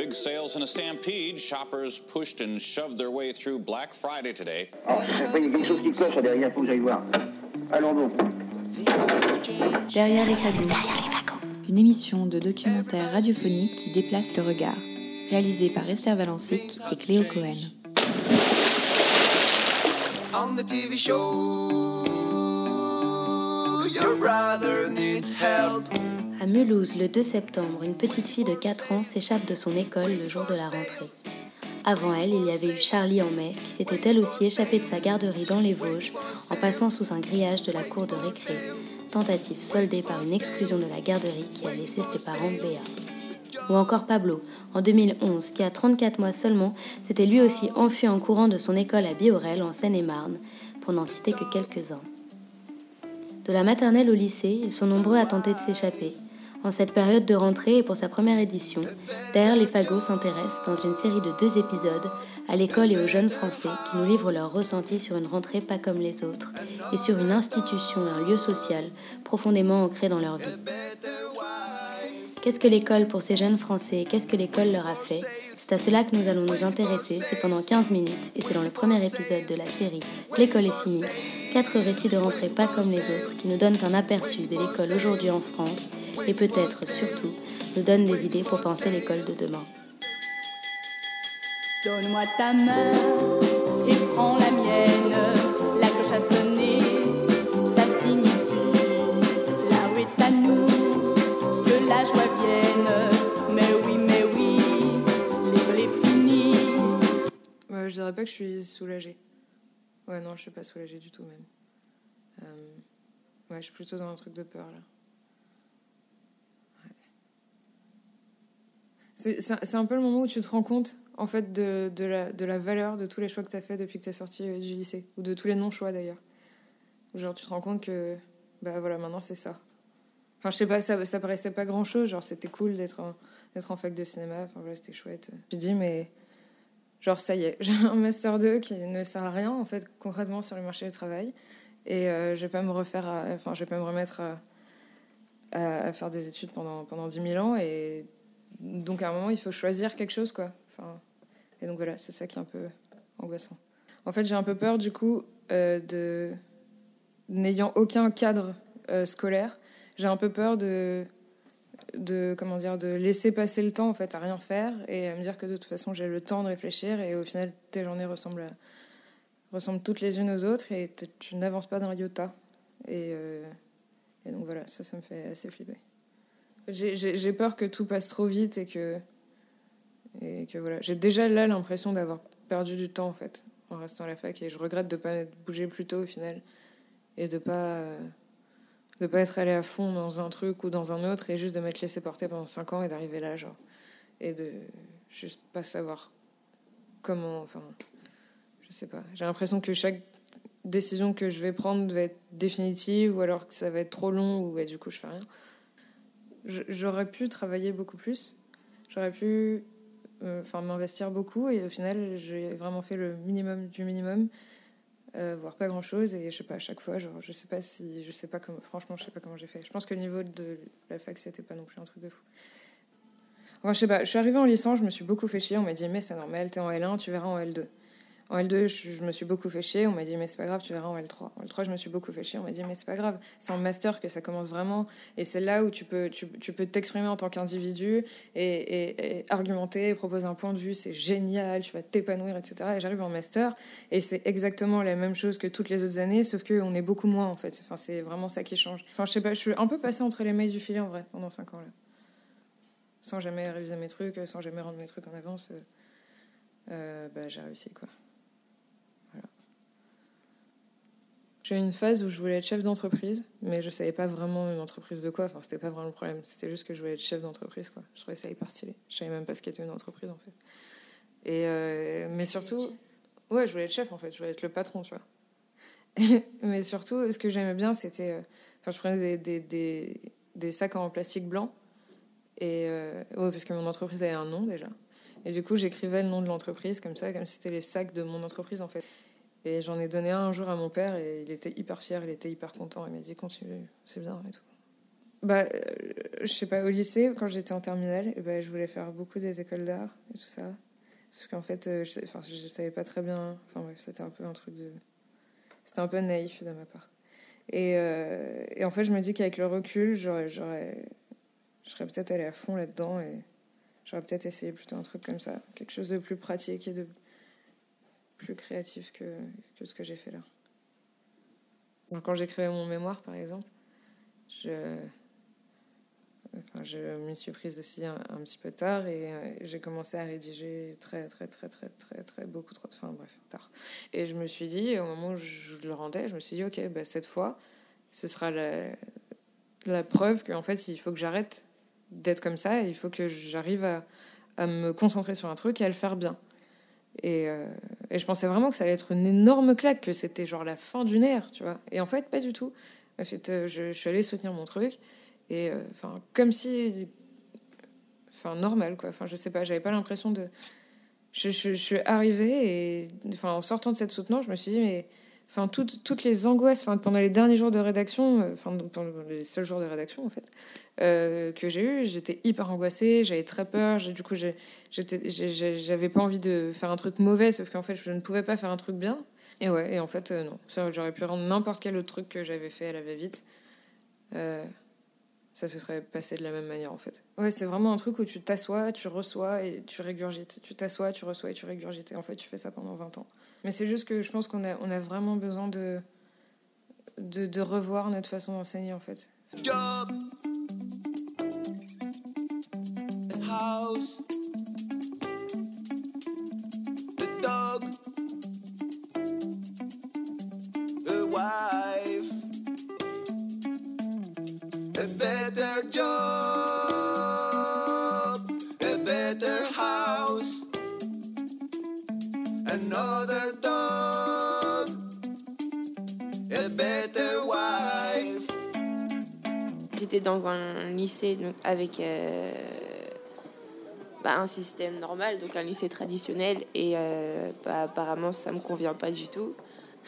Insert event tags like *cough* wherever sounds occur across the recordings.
Big sales in a stampede. Shoppers pushed and shoved their way through Black Friday today. Oh, il y a quelque chose qui cloche derrière, faut que j'aille voir. Allons donc. Derrière les fagots. Une émission de documentaire radiophonique qui déplace le regard. Réalisée par Esther Valancic et Cléo Cohen. On the TV show, your brother needs help. À Mulhouse, le 2 septembre, une petite fille de 4 ans s'échappe de son école le jour de la rentrée. Avant elle, il y avait eu Charlie en mai, qui s'était elle aussi échappée de sa garderie dans les Vosges en passant sous un grillage de la cour de récré, tentative soldée par une exclusion de la garderie qui a laissé ses parents béats. Ou encore Pablo, en 2011, qui a 34 mois seulement, s'était lui aussi enfui en courant de son école à Biorel, en Seine-et-Marne, pour n'en citer que quelques-uns. De la maternelle au lycée, ils sont nombreux à tenter de s'échapper, en cette période de rentrée et pour sa première édition, Derrière les fagots s'intéresse, dans une série de deux épisodes, à l'école et aux jeunes Français qui nous livrent leurs ressentis sur une rentrée pas comme les autres et sur une institution et un lieu social profondément ancré dans leur vie. Qu'est-ce que l'école pour ces jeunes Français? Qu'est-ce que l'école leur a fait? C'est à cela que nous allons nous intéresser, c'est pendant 15 minutes et c'est dans le premier épisode de la série L'école est finie, quatre récits de rentrée pas comme les autres qui nous donnent un aperçu de l'école aujourd'hui en France et peut-être surtout nous donnent des idées pour penser l'école de demain. Donne-moi ta main et prends la mienne. La cloche a sonné, ça signifie là où est à nous que la joie vienne. Mais oui, mais oui, l'école est finie. Ouais, je dirais pas que je suis soulagée. Ouais, non, je suis pas soulagée du tout même. Euh, ouais, je suis plutôt dans un truc de peur là. Ouais. C'est- un peu le moment où tu te rends compte en fait de, de la, de la valeur de tous les choix que tu as fait depuis que tu sorti euh, du lycée, ou de tous les non-choix d'ailleurs. Genre tu te rends compte que bah voilà, maintenant c'est ça. Enfin, je sais pas, ça, ça paraissait pas grand chose, genre c'était cool d'être en, en fac de cinéma, enfin voilà, c'était chouette. Je dis, mais genre ça y est, *laughs* j'ai un master 2 qui ne sert à rien en fait concrètement sur le marché du travail. Et euh, je vais pas me refaire enfin je vais pas me remettre à faire des études pendant pendant 10 000 ans. Et donc à un moment il faut choisir quelque chose quoi. Enfin et donc voilà c'est ça qui est un peu angoissant. En fait j'ai un peu peur du coup euh, de n'ayant aucun cadre euh, scolaire. J'ai un peu peur de de comment dire de laisser passer le temps en fait à rien faire et à me dire que de toute façon j'ai le temps de réfléchir et au final tes journées ressemblent ressemblent toutes les unes aux autres et tu n'avances pas d'un iota. Et, euh, et donc voilà ça ça me fait assez flipper. J'ai- peur que tout passe trop vite et que et que voilà. J'ai déjà là l'impression d'avoir perdu du temps en fait en restant à la fac et je regrette de pas bouger plus tôt au final et de pas de pas être allé à fond dans un truc ou dans un autre et juste de m'être laissé porter pendant 5 ans et d'arriver là genre. Et de juste pas savoir comment enfin je sais pas. J'ai l'impression que chaque décision que je vais prendre va être définitive ou alors que ça va être trop long ou ouais, du coup je fais rien. J'aurais pu travailler beaucoup plus. J'aurais pu euh, enfin m'investir beaucoup et au final j'ai vraiment fait le minimum du minimum euh, voire pas grand chose et je sais pas à chaque fois genre je sais pas si je sais pas comment franchement je sais pas comment j'ai fait. Je pense que le niveau de la fac c'était pas non plus un truc de fou. Enfin je sais pas je suis arrivée en licence je me suis beaucoup fait chier on m'a dit mais c'est normal t'es en L1 tu verras en L2 en L2 je, me suis beaucoup fait chier on m'a dit mais c'est pas grave tu verras en L3 en L3 je me suis beaucoup fait chier on m'a dit mais c'est pas grave c'est en master que ça commence vraiment et c'est là où tu peux tu, peux t'exprimer en tant qu'individu et, argumenter proposer un point de vue c'est génial tu vas t'épanouir etc et j'arrive en master et c'est exactement la même chose que toutes les autres années, sauf qu'on est beaucoup moins en fait. Enfin, c'est vraiment ça qui change. Enfin, je sais pas, je suis un peu passée entre les mailles du filet en vrai pendant 5 ans là. Sans jamais réviser mes trucs, sans jamais rendre mes trucs en avance. euh, bah, j'ai réussi quoi. J'ai eu une phase où je voulais être chef d'entreprise, mais je savais pas vraiment une entreprise de quoi. Enfin, c'était pas vraiment le problème. C'était juste que je voulais être chef d'entreprise quoi. Je trouvais ça hyper stylé. Je savais même pas ce qu'était une entreprise en fait. Et euh, mais surtout. Ouais, je voulais être chef en fait, je voulais être le patron, tu vois. *laughs* Mais surtout, ce que j'aimais bien, c'était. euh, Enfin, je prenais des, des, des, des sacs en plastique blanc. Et. euh, ouais, parce que mon entreprise avait un nom déjà. Et du coup, j'écrivais le nom de l'entreprise comme ça, comme si c'était les sacs de mon entreprise en fait. Et j'en ai donné un un jour à mon père et il était hyper fier, il était hyper content. Il m'a dit continue, c'est bien et tout. Bah, euh, je sais pas, au lycée, quand j'étais en terminale, ben, je voulais faire beaucoup des écoles d'art et tout ça. Parce qu'en fait, euh, je, je savais pas très bien. Enfin, bref, c'était un peu un truc de. C'était un peu naïf de ma part. Et, euh, et en fait, je me dis qu'avec le recul, j'aurais, peut-être allée à fond là-dedans et j'aurais peut-être essayé plutôt un truc comme ça. Quelque chose de plus pratique et de plus créatif que, que ce que j'ai fait là. Quand j'écrivais mon mémoire, par exemple, je, enfin, je m'y suis prise aussi un, petit peu tard et euh, j'ai commencé à rédiger très, très, très, très, très, très, beaucoup trop. Enfin, bref, tard. Et je me suis dit, au moment où je le rendais, je me suis dit, ok, bah, cette fois, ce sera la, la preuve qu'en fait, il faut que j'arrête d'être comme ça il faut que j'arrive à me concentrer sur un truc et à le faire bien. Et, euh, et, je pensais vraiment que ça allait être une énorme claque, que c'était genre la fin d'une ère, tu vois. Et en fait, pas du tout. En fait, euh, je, suis allée soutenir mon truc. Et euh, enfin, comme si. Enfin, normal, quoi. Enfin, je sais pas, j'avais pas l'impression de. Je, je, suis arrivée et. En sortant de cette soutenance, je me suis dit, mais. Enfin, toutes, toutes les angoisses, enfin, pendant les derniers jours de rédaction, euh, enfin, pendant les seuls jours de rédaction, en fait, euh, que j'ai eu, j'étais hyper angoissée, j'avais très peur, du coup, j'avais pas envie de faire un truc mauvais, sauf qu'en fait, je ne pouvais pas faire un truc bien. Et ouais, et en fait, euh, non. J'aurais pu rendre n'importe quel autre truc que j'avais fait à la va-vite. Ça se serait passé de la même manière en fait. Ouais, c'est vraiment un truc où tu t'assois, tu reçois et tu régurgites. Tu t'assois, tu reçois et tu régurgites. Et en fait, tu fais ça pendant 20 ans. Mais c'est juste que je pense qu'on a, on a vraiment besoin de, de, de revoir notre façon d'enseigner en fait. Job. House. Dans un lycée donc, avec euh, bah, un système normal, donc un lycée traditionnel, et euh, bah, apparemment ça me convient pas du tout.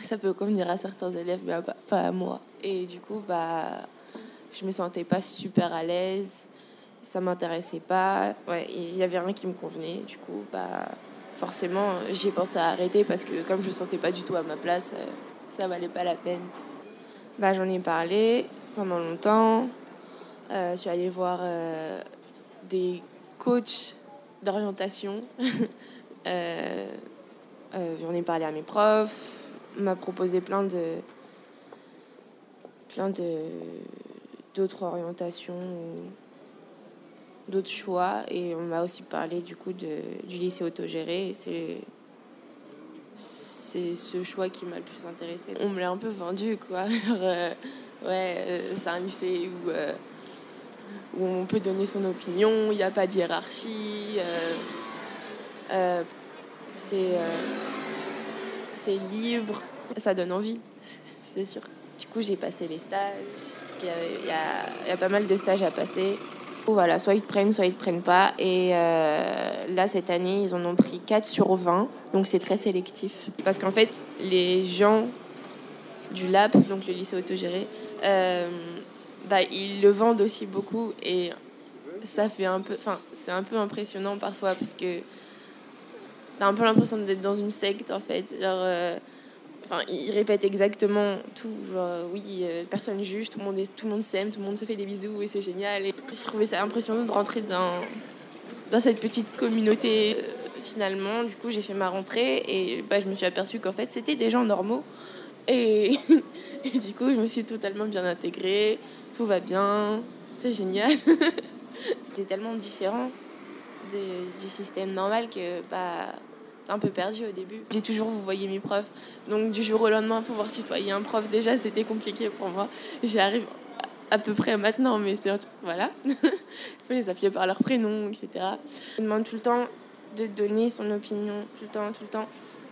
Ça peut convenir à certains élèves, mais pas, à moi. Et du coup, bah, je me sentais pas super à l'aise, ça m'intéressait pas, ouais, il y avait rien qui me convenait. Du coup, bah, forcément, j'ai pensé à arrêter parce que comme je me sentais pas du tout à ma place, euh, ça valait pas la peine. Bah, j'en ai parlé pendant longtemps. Euh, je suis allée voir euh, des coachs d'orientation. *laughs* euh, J'en ai parlé à mes profs. On m'a proposé plein de plein de d'autres orientations, d'autres choix, et on m'a aussi parlé du coup de, du lycée autogéré. Et c'est c'est ce choix qui m'a le plus intéressé. On me l'a un peu vendu, quoi. *laughs* ouais, c'est un lycée où où on peut donner son opinion, il n'y a pas de hiérarchie, euh, euh, c'est c'est libre, ça donne envie, *laughs* c'est sûr. Du coup, j'ai passé les stages, parce qu'il y, a pas mal de stages à passer. Voilà, soit ils te prennent, soit ils te prennent pas. Et euh, là, cette année, ils en ont pris 4 sur 20, donc c'est très sélectif. Parce qu'en fait, les gens du LAP, donc le lycée autogéré, euh, bah, ils le vendent aussi beaucoup et ça fait un peu, enfin, c'est un peu impressionnant parfois parce que t'as un peu l'impression d'être dans une secte en fait. Genre, euh, enfin, ils répètent exactement tout. Genre, euh, oui, euh, personne juge, tout le monde est, tout le monde s'aime, tout le monde se fait des bisous et c'est génial. Et je trouvais ça impressionnant de rentrer dans dans cette petite communauté. Euh, finalement, du coup, j'ai fait ma rentrée et bah, je me suis aperçue qu'en fait, c'était des gens normaux. Et, *laughs* et du coup, je me suis totalement bien intégrée tout va bien, c'est génial. *laughs* c'est tellement différent du système normal que bah, un peu perdu au début. J'ai toujours vous voyez mes profs, donc du jour au lendemain pouvoir tutoyer un prof déjà c'était compliqué pour moi. J'y arrive à peu près maintenant, mais c'est voilà. *laughs* Il faut les appeler par leur prénom, etc. On demande tout le temps de donner son opinion, tout le temps, tout le temps.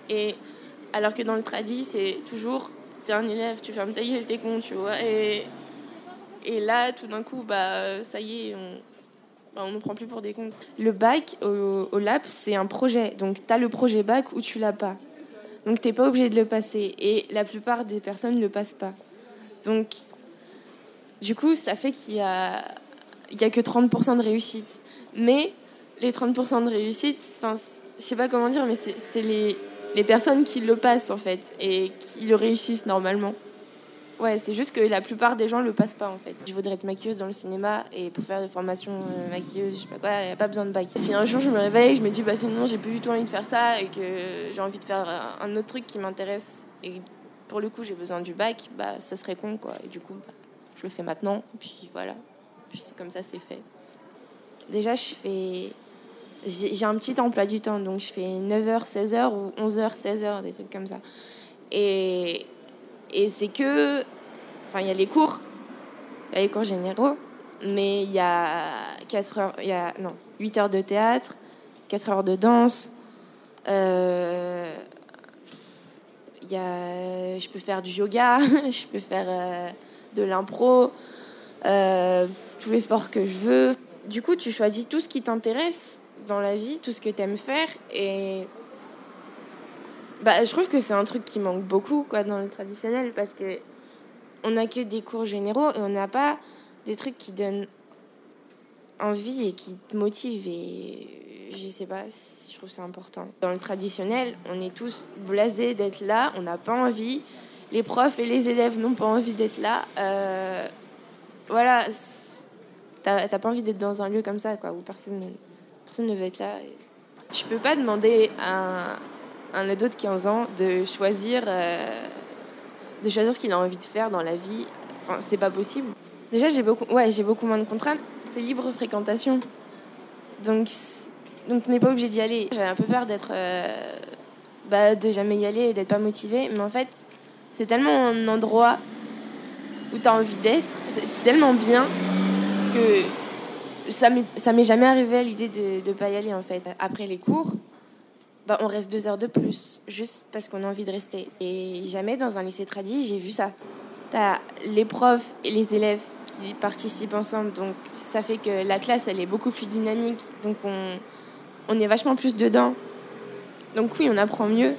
Et alors que dans le tradit, c'est toujours t'es un élève, tu fermes ta gueule, t'es con, tu vois. Et et là, tout d'un coup, bah, ça y est, on bah, on ne prend plus pour des cons. Le bac au, au LAP, c'est un projet. Donc, tu as le projet bac ou tu l'as pas. Donc, tu n'es pas obligé de le passer. Et la plupart des personnes ne le passent pas. Donc, Du coup, ça fait qu'il y a, y a que 30% de réussite. Mais les 30% de réussite, enfin, je sais pas comment dire, mais c'est les, les personnes qui le passent en fait et qui le réussissent normalement. Ouais, c'est juste que la plupart des gens le passent pas en fait. Je voudrais être maquilleuse dans le cinéma et pour faire des formations euh, maquilleuse, je sais pas quoi, n'y a pas besoin de bac. Si un jour je me réveille, je me dis bah sinon j'ai plus du tout envie de faire ça et que j'ai envie de faire un autre truc qui m'intéresse et pour le coup j'ai besoin du bac, bah ça serait con quoi. Et du coup, bah, je le fais maintenant puis voilà. Puis c'est comme ça c'est fait. Déjà, je fais j'ai un petit emploi du temps, donc je fais 9h, 16h ou 11h, 16h, des trucs comme ça. Et, et c'est que. Enfin, il y a les cours, il y a les cours généraux, mais il y a 4 heures, y a, non, 8 heures de théâtre, 4 heures de danse. euh, y a, je peux faire du yoga, *laughs* je peux faire euh, de l'impro, euh, tous les sports que je veux. Du coup, tu choisis tout ce qui t'intéresse dans la vie, tout ce que tu aimes faire. Et bah, je trouve que c'est un truc qui manque beaucoup quoi, dans le traditionnel parce que on n'a que des cours généraux et on n'a pas des trucs qui donnent envie et qui te motivent. Et je sais pas, je trouve ça important. Dans le traditionnel, on est tous blasés d'être là, on n'a pas envie. Les profs et les élèves n'ont pas envie d'être là. Euh, voilà, t'as pas envie d'être dans un lieu comme ça, quoi, où personne, personne ne veut être là. Tu peux pas demander à un, un ado de 15 ans de choisir, euh, de choisir ce qu'il a envie de faire dans la vie. C'est pas possible. Déjà, j'ai beaucoup, ouais, j'ai beaucoup moins de contraintes. C'est libre fréquentation. Donc, donc on n'est pas obligé d'y aller. J'avais un peu peur d'être, euh, bah, de jamais y aller et d'être pas motivée. Mais en fait, c'est tellement un endroit où tu as envie d'être. C'est tellement bien que ça m'est jamais arrivé à l'idée de ne pas y aller en fait. Après les cours, bah, on reste deux heures de plus, juste parce qu'on a envie de rester. Et jamais dans un lycée tradit, j'ai vu ça. T'as les profs et les élèves qui participent ensemble, donc ça fait que la classe, elle est beaucoup plus dynamique, donc on, on est vachement plus dedans. Donc oui, on apprend mieux.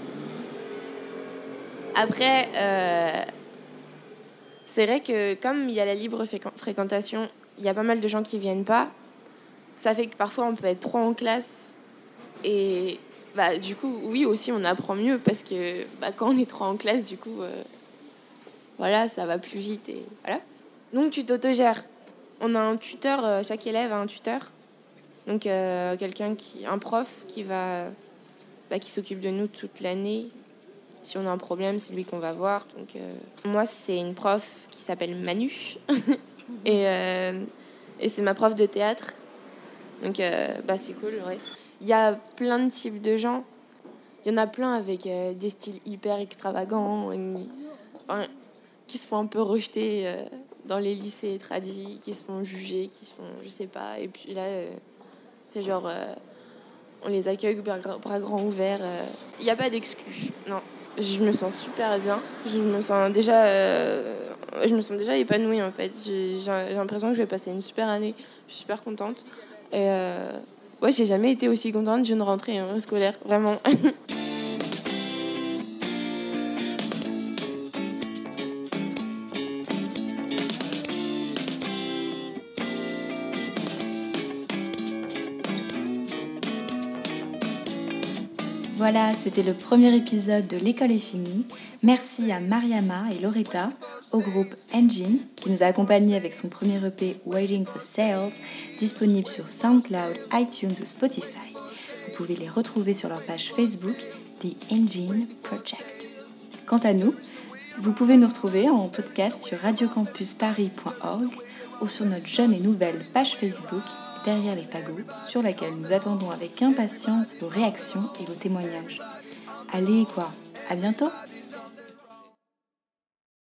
Après, euh, c'est vrai que comme il y a la libre fréquen- fréquentation, il y a pas mal de gens qui viennent pas. Ça fait que parfois on peut être trois en classe et bah, du coup, oui, aussi, on apprend mieux parce que bah, quand on est trois en classe, du coup, euh, voilà, ça va plus vite. Et voilà. Donc, tu t'autogères. On a un tuteur, euh, chaque élève a un tuteur. Donc, euh, quelqu'un qui, un prof qui va, bah, qui s'occupe de nous toute l'année. Si on a un problème, c'est lui qu'on va voir. Donc, moi, c'est une prof qui s'appelle Manu. *laughs* et et c'est ma prof de théâtre. Donc, bah, c'est cool, ouais. Il y a plein de types de gens. Il y en a plein avec euh, des styles hyper extravagants, qui se font un peu rejeter euh, dans les lycées tradis, qui se font juger, qui se font, je sais pas. Et puis là, euh, c'est genre, on les accueille bras, grands ouverts. Il n'y a pas d'exclus, non. Je me sens super bien. Je me sens déjà, je me sens déjà épanouie en fait. J'ai l'impression que je vais passer une super année. Je suis super contente. Et ouais, j'ai jamais été aussi contente d'une rentrée hein, scolaire, vraiment. *laughs* Voilà, c'était le premier épisode de L'école est finie. Merci à Mariama et Loretta, au groupe Engine, qui nous a accompagnés avec son premier EP Waiting for Sales, disponible sur SoundCloud, iTunes ou Spotify. Vous pouvez les retrouver sur leur page Facebook, The Engine Project. Quant à nous, vous pouvez nous retrouver en podcast sur radiocampusparis.org ou sur notre jeune et nouvelle page Facebook Derrière les fagots, sur laquelle nous attendons avec impatience vos réactions et vos témoignages. Allez quoi, à bientôt